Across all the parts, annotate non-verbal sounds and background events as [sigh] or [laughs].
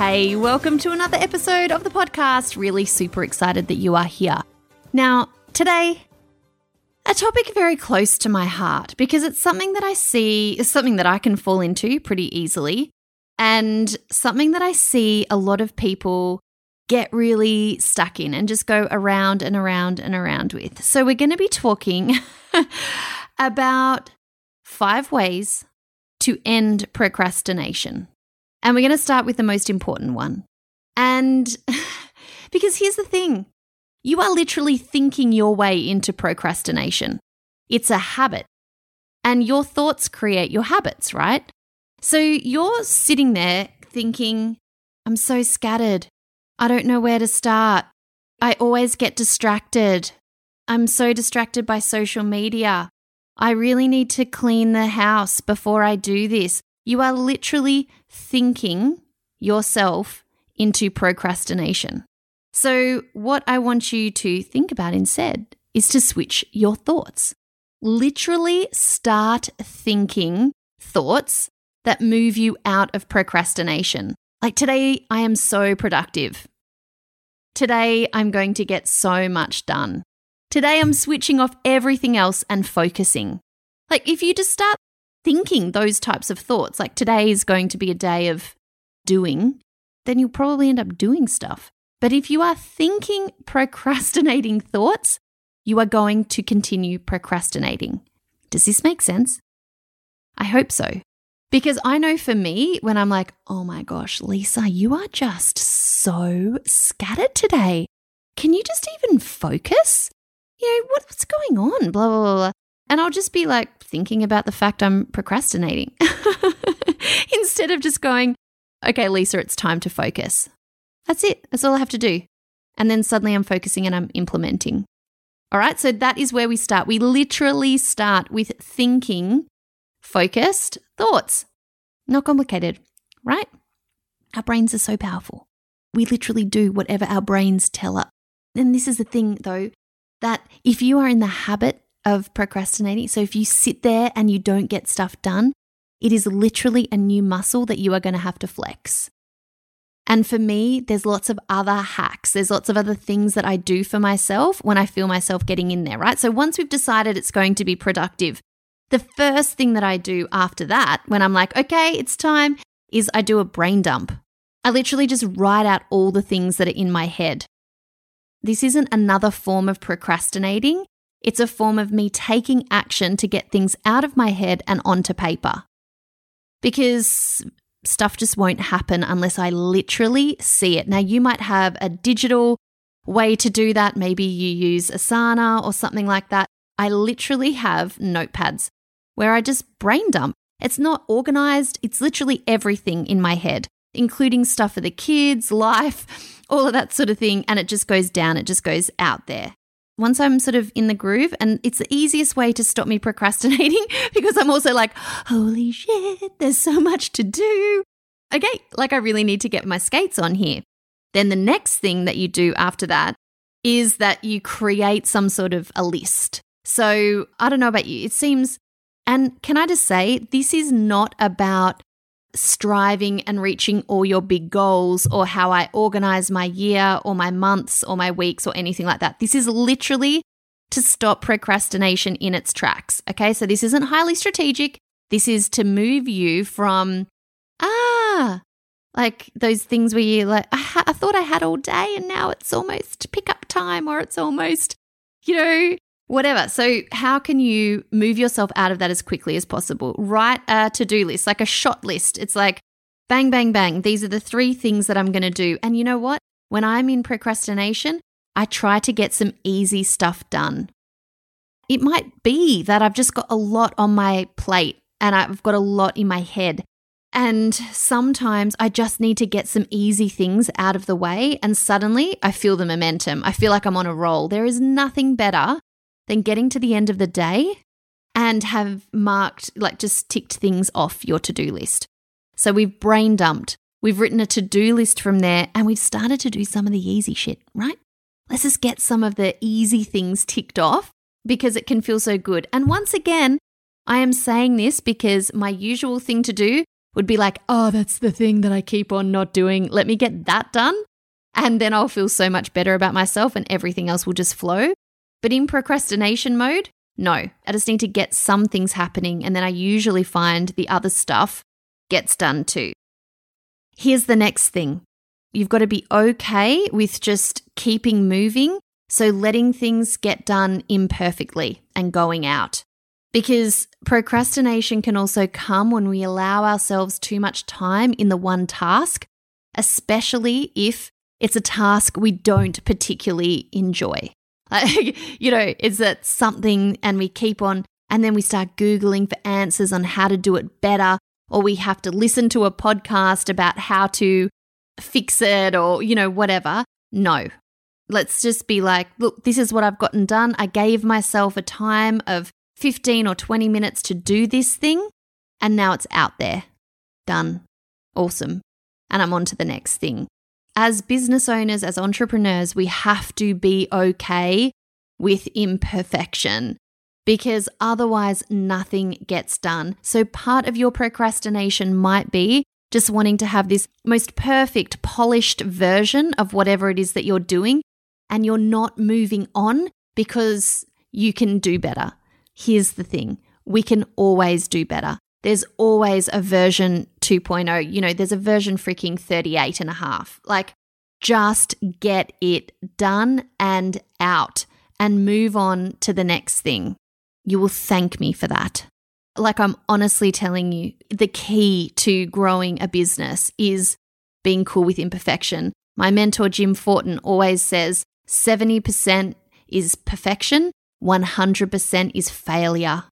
Hey, welcome to another episode of the podcast. Really super excited that you are here. Now, today, a topic very close to my heart because it's something that I see, is something that I can fall into pretty easily, and something that I see a lot of people get really stuck in and just go around and around and around with. So, we're going to be talking [laughs] about five ways to end procrastination. And we're going to start with the most important one. And [laughs] because here's the thing you are literally thinking your way into procrastination. It's a habit, and your thoughts create your habits, right? So you're sitting there thinking, I'm so scattered. I don't know where to start. I always get distracted. I'm so distracted by social media. I really need to clean the house before I do this. You are literally thinking yourself into procrastination. So, what I want you to think about instead is to switch your thoughts. Literally start thinking thoughts that move you out of procrastination. Like today, I am so productive. Today, I'm going to get so much done. Today, I'm switching off everything else and focusing. Like, if you just start thinking those types of thoughts, like today is going to be a day of doing, then you'll probably end up doing stuff. But if you are thinking [laughs] procrastinating thoughts, you are going to continue procrastinating. Does this make sense? I hope so. Because I know for me, when I'm like, oh my gosh, Lisa, you are just so scattered today. Can you just even focus? You know, what's going on? Blah, blah, blah, blah. And I'll just be like thinking about the fact I'm procrastinating [laughs] instead of just going, okay, Lisa, it's time to focus. That's it. That's all I have to do. And then suddenly I'm focusing and I'm implementing. All right. So that is where we start. We literally start with thinking focused thoughts. Not complicated, right? Our brains are so powerful. We literally do whatever our brains tell us. And this is the thing, though, that if you are in the habit of procrastinating. So if you sit there and you don't get stuff done, it is literally a new muscle that you are going to have to flex. And for me, there's lots of other hacks. There's lots of other things that I do for myself when I feel myself getting in there, right? So once we've decided it's going to be productive, the first thing that I do after that, when I'm like, okay, it's time, is I do a brain dump. I literally just write out all the things that are in my head. This isn't another form of procrastinating. It's a form of me taking action to get things out of my head and onto paper. Because stuff just won't happen unless I literally see it. Now, you might have a digital way to do that. Maybe you use Asana or something like that. I literally have notepads where I just brain dump. It's not organized, it's literally everything in my head, including stuff for the kids, [laughs] life, all of that sort of thing. And it just goes down, it just goes out there once I'm sort of in the groove, and it's the easiest way to stop me procrastinating [laughs] because I'm also like, holy shit, there's so much to do. Okay, like I really need to get my skates on here. Then the next thing that you do after that is that you create some sort of a list. So I don't know about you, it seems, and can I just say, this is not about striving and reaching all your big goals or how I organize my year or my months or my weeks or anything like that. This is literally to stop procrastination in its tracks. Okay, so this isn't highly strategic. This is to move you from, ah, like those things where you like, I, ha- I thought I had all day and now it's almost pickup time or it's almost, you know, whatever. So, how can you move yourself out of that as quickly as possible? Write a to do list, like a shot list. It's like, bang, bang, bang. These are the three things that I'm going to do. And you know what? When I'm in procrastination, I try to get some easy stuff done. It might be that I've just got a lot on my plate and I've got a lot in my head. And sometimes I just need to get some easy things out of the way, and suddenly I feel the momentum. I feel like I'm on a roll. There is nothing better than getting to the end of the day and have marked, like just ticked things off your to do list. So we've brain dumped, we've written a to do list from there, and we've started to do some of the easy shit, right? Let's just get some of the easy things ticked off because it can feel so good. And once again, I am saying this because my usual thing to do would be like, oh, that's the thing that I keep on not doing. Let me get that done. And then I'll feel so much better about myself and everything else will just flow. But in procrastination mode, no, I just need to get some things happening. And then I usually find the other stuff gets done too. Here's the next thing you've got to be okay with just keeping moving. So letting things get done imperfectly and going out. Because procrastination can also come when we allow ourselves too much time in the one task, especially if it's a task we don't particularly enjoy. [laughs] you know, is that something and we keep on and then we start Googling for answers on how to do it better, or we have to listen to a podcast about how to fix it or, you know, whatever. No. Let's just be like, look, this is what I've gotten done. I gave myself a time of 15 or 20 minutes to do this thing, and now it's out there. Done. Awesome. And I'm on to the next thing. As business owners, as entrepreneurs, we have to be okay with imperfection because otherwise nothing gets done. So, part of your procrastination might be just wanting to have this most perfect, polished version of whatever it is that you're doing, and you're not moving on because you can do better. Here's the thing we can always do better. There's always a version 2.0. You know, there's a version freaking 38 and a half. Like, just get it done and out and move on to the next thing. You will thank me for that. Like, I'm honestly telling you, the key to growing a business is being cool with imperfection. My mentor, Jim Fortin, always says 70% is perfection, 100% is failure.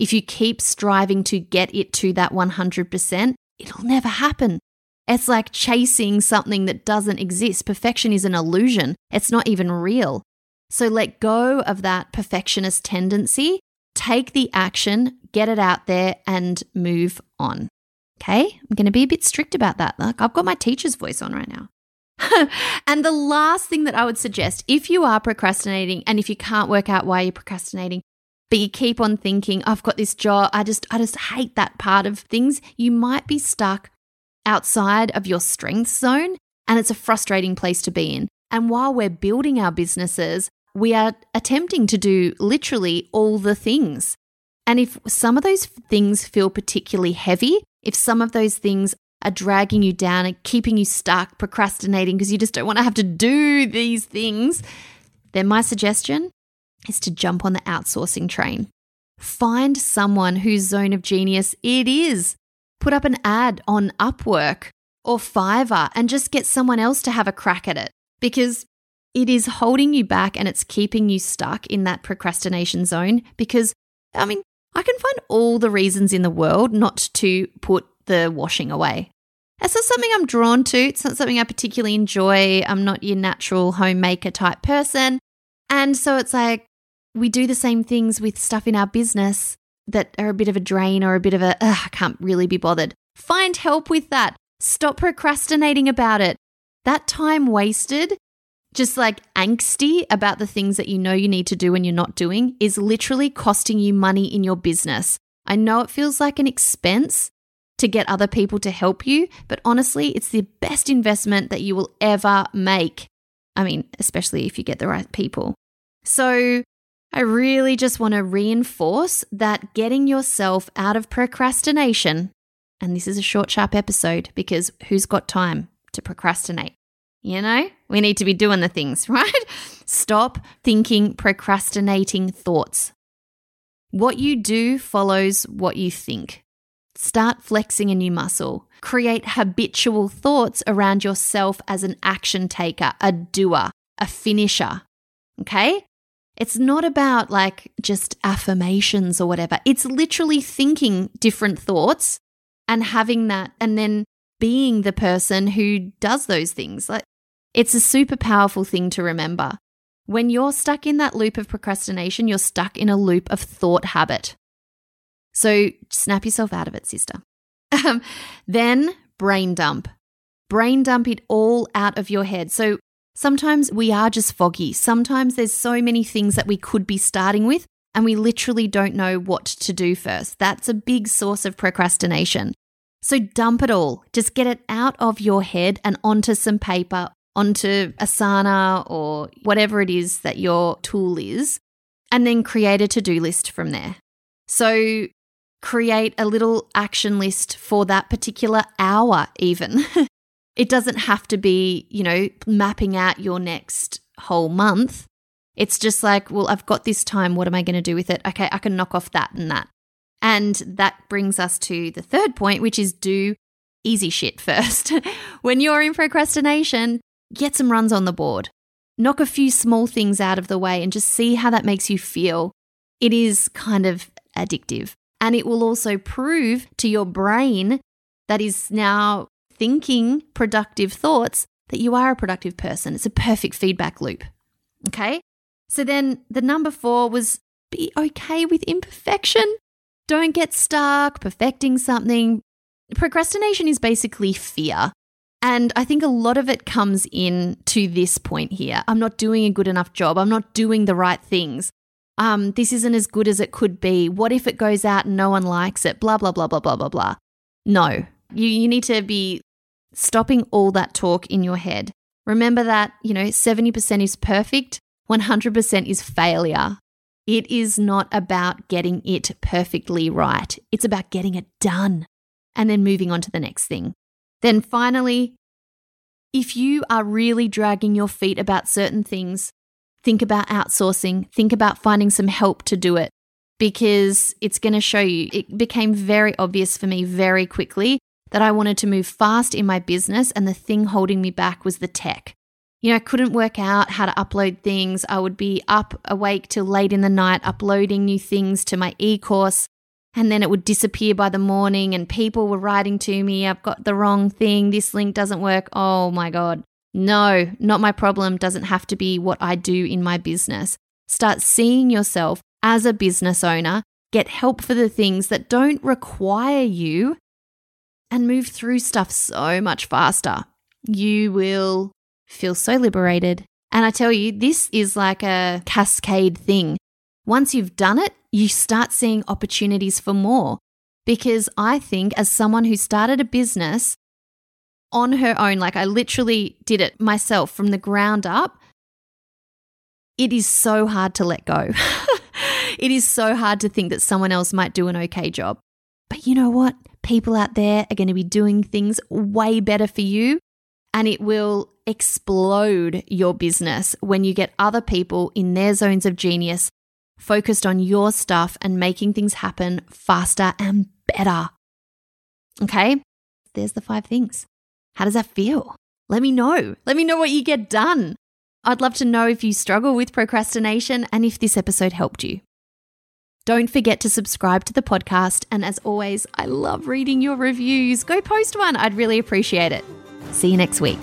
If you keep striving to get it to that 100%, it'll never happen. It's like chasing something that doesn't exist. Perfection is an illusion, it's not even real. So let go of that perfectionist tendency, take the action, get it out there, and move on. Okay? I'm going to be a bit strict about that. Like, I've got my teacher's voice on right now. [laughs] and the last thing that I would suggest if you are procrastinating and if you can't work out why you're procrastinating, but you keep on thinking, I've got this job, I just I just hate that part of things, you might be stuck outside of your strength zone and it's a frustrating place to be in. And while we're building our businesses, we are attempting to do literally all the things. And if some of those things feel particularly heavy, if some of those things are dragging you down and keeping you stuck, procrastinating because you just don't want to have to do these things, then my suggestion is to jump on the outsourcing train. Find someone whose zone of genius it is. Put up an ad on Upwork or Fiverr and just get someone else to have a crack at it because it is holding you back and it's keeping you stuck in that procrastination zone. Because, I mean, I can find all the reasons in the world not to put the washing away. It's not something I'm drawn to. It's not something I particularly enjoy. I'm not your natural homemaker type person. And so it's like we do the same things with stuff in our business that are a bit of a drain or a bit of a, I can't really be bothered. Find help with that. Stop procrastinating about it. That time wasted, just like angsty about the things that you know you need to do and you're not doing, is literally costing you money in your business. I know it feels like an expense, to get other people to help you, but honestly, it's the best investment that you will ever make. I mean, especially if you get the right people. So, I really just want to reinforce that getting yourself out of procrastination, and this is a short, sharp episode because who's got time to procrastinate? You know, we need to be doing the things, [laughs] right? Stop thinking procrastinating thoughts. What you do follows what you think. Start flexing a new muscle. Create habitual thoughts around yourself as an action taker, a doer, a finisher. Okay? It's not about like just affirmations or whatever. It's literally thinking different thoughts and having that and then being the person who does those things. Like it's a super powerful thing to remember. When you're stuck in that loop of procrastination, you're stuck in a loop of thought habit. So snap yourself out of it, sister. [laughs] Then brain dump. Brain dump it all out of your head. So sometimes we are just foggy. Sometimes there's so many things that we could be starting with, and we literally don't know what to do first. That's a big source of procrastination. So dump it all. Just get it out of your head and onto some paper, onto Asana or whatever it is that your tool is, and then create a to do list from there. So create a little action list for that particular hour, even. [laughs] it doesn't have to be, you know, mapping out your next whole month. It's just like, well, I've got this time. What am I going to do with it? Okay, I can knock off that and that. And that brings us to the third point, which is do easy shit [laughs] first. [laughs] when you're in procrastination, get some runs on the board. Knock a few small things out of the way and just see how that makes you feel. It is kind of addictive. And it will also prove to your brain that is now thinking productive thoughts that you are a productive person. It's a perfect feedback loop. Okay. So then the number four was be okay with imperfection. Don't get stuck perfecting something. Procrastination is basically fear. And I think a lot of it comes in to this point here. I'm not doing a good enough job. I'm not doing the right things. Um, this isn't as good as it could be. What if it goes out and no one likes it? Blah, blah, blah, blah, blah, blah, blah. No, you, you need to be stopping all that talk in your head. Remember that, you know, 70% is perfect, 100% is failure. It is not about getting it perfectly right. It's about getting it done and then moving on to the next thing. Then finally, if you are really dragging your feet about certain things, think about outsourcing, think about finding some help to do it because it's going to show you. It became very obvious for me very quickly that I wanted to move fast in my business, and the thing holding me back was the tech. You know, I couldn't work out how to upload things. I would be up awake till late in the night uploading new things to my e course. And then it would disappear by the morning, and people were writing to me, I've got the wrong thing. This link doesn't work. Oh my God. No, not my problem. Doesn't have to be what I do in my business. Start seeing yourself as a business owner. Get help for the things that don't require you and move through stuff so much faster. You will feel so liberated. And I tell you, this is like a cascade thing. Once you've done it, you start seeing opportunities for more. Because I think, as someone who started a business on her own, like I literally did it myself from the ground up, it is so hard to let go. [laughs] it is so hard to think that someone else might do an okay job. But you know what? People out there are going to be doing things way better for you and it will explode your business when you get other people in their zones of genius focused on your stuff and making things happen faster and better. Okay, there's the five things. How does that feel? Let me know. Let me know what you get done. I'd love to know if you struggle with procrastination and if this episode helped you. Don't forget to subscribe to the podcast. And as always, I love reading your reviews. Go post one, I'd really appreciate it. See you next week.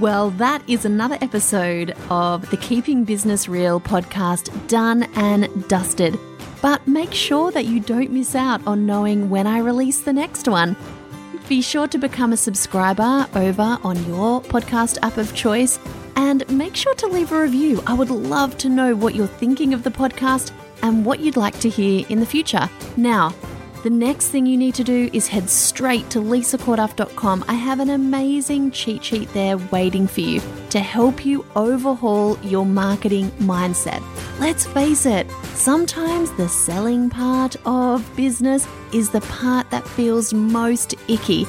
Well, that is another episode of the Keeping Business Real podcast done and dusted. But make sure that you don't miss out on knowing when I release the next one. Be sure to become a subscriber over on your podcast app of choice and make sure to leave a review. I would love to know what you're thinking of the podcast and what you'd like to hear in the future. Now, the next thing you need to do is head straight to lisacorduff.com. I have an amazing cheat sheet there waiting for you to help you overhaul your marketing mindset. Let's face it, sometimes the selling part of business is the part that feels most icky.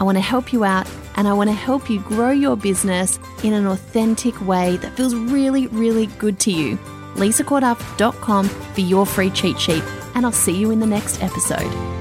I want to help you out and I want to help you grow your business in an authentic way that feels really, really good to you. lisacorduff.com for your free cheat sheet and I'll see you in the next episode.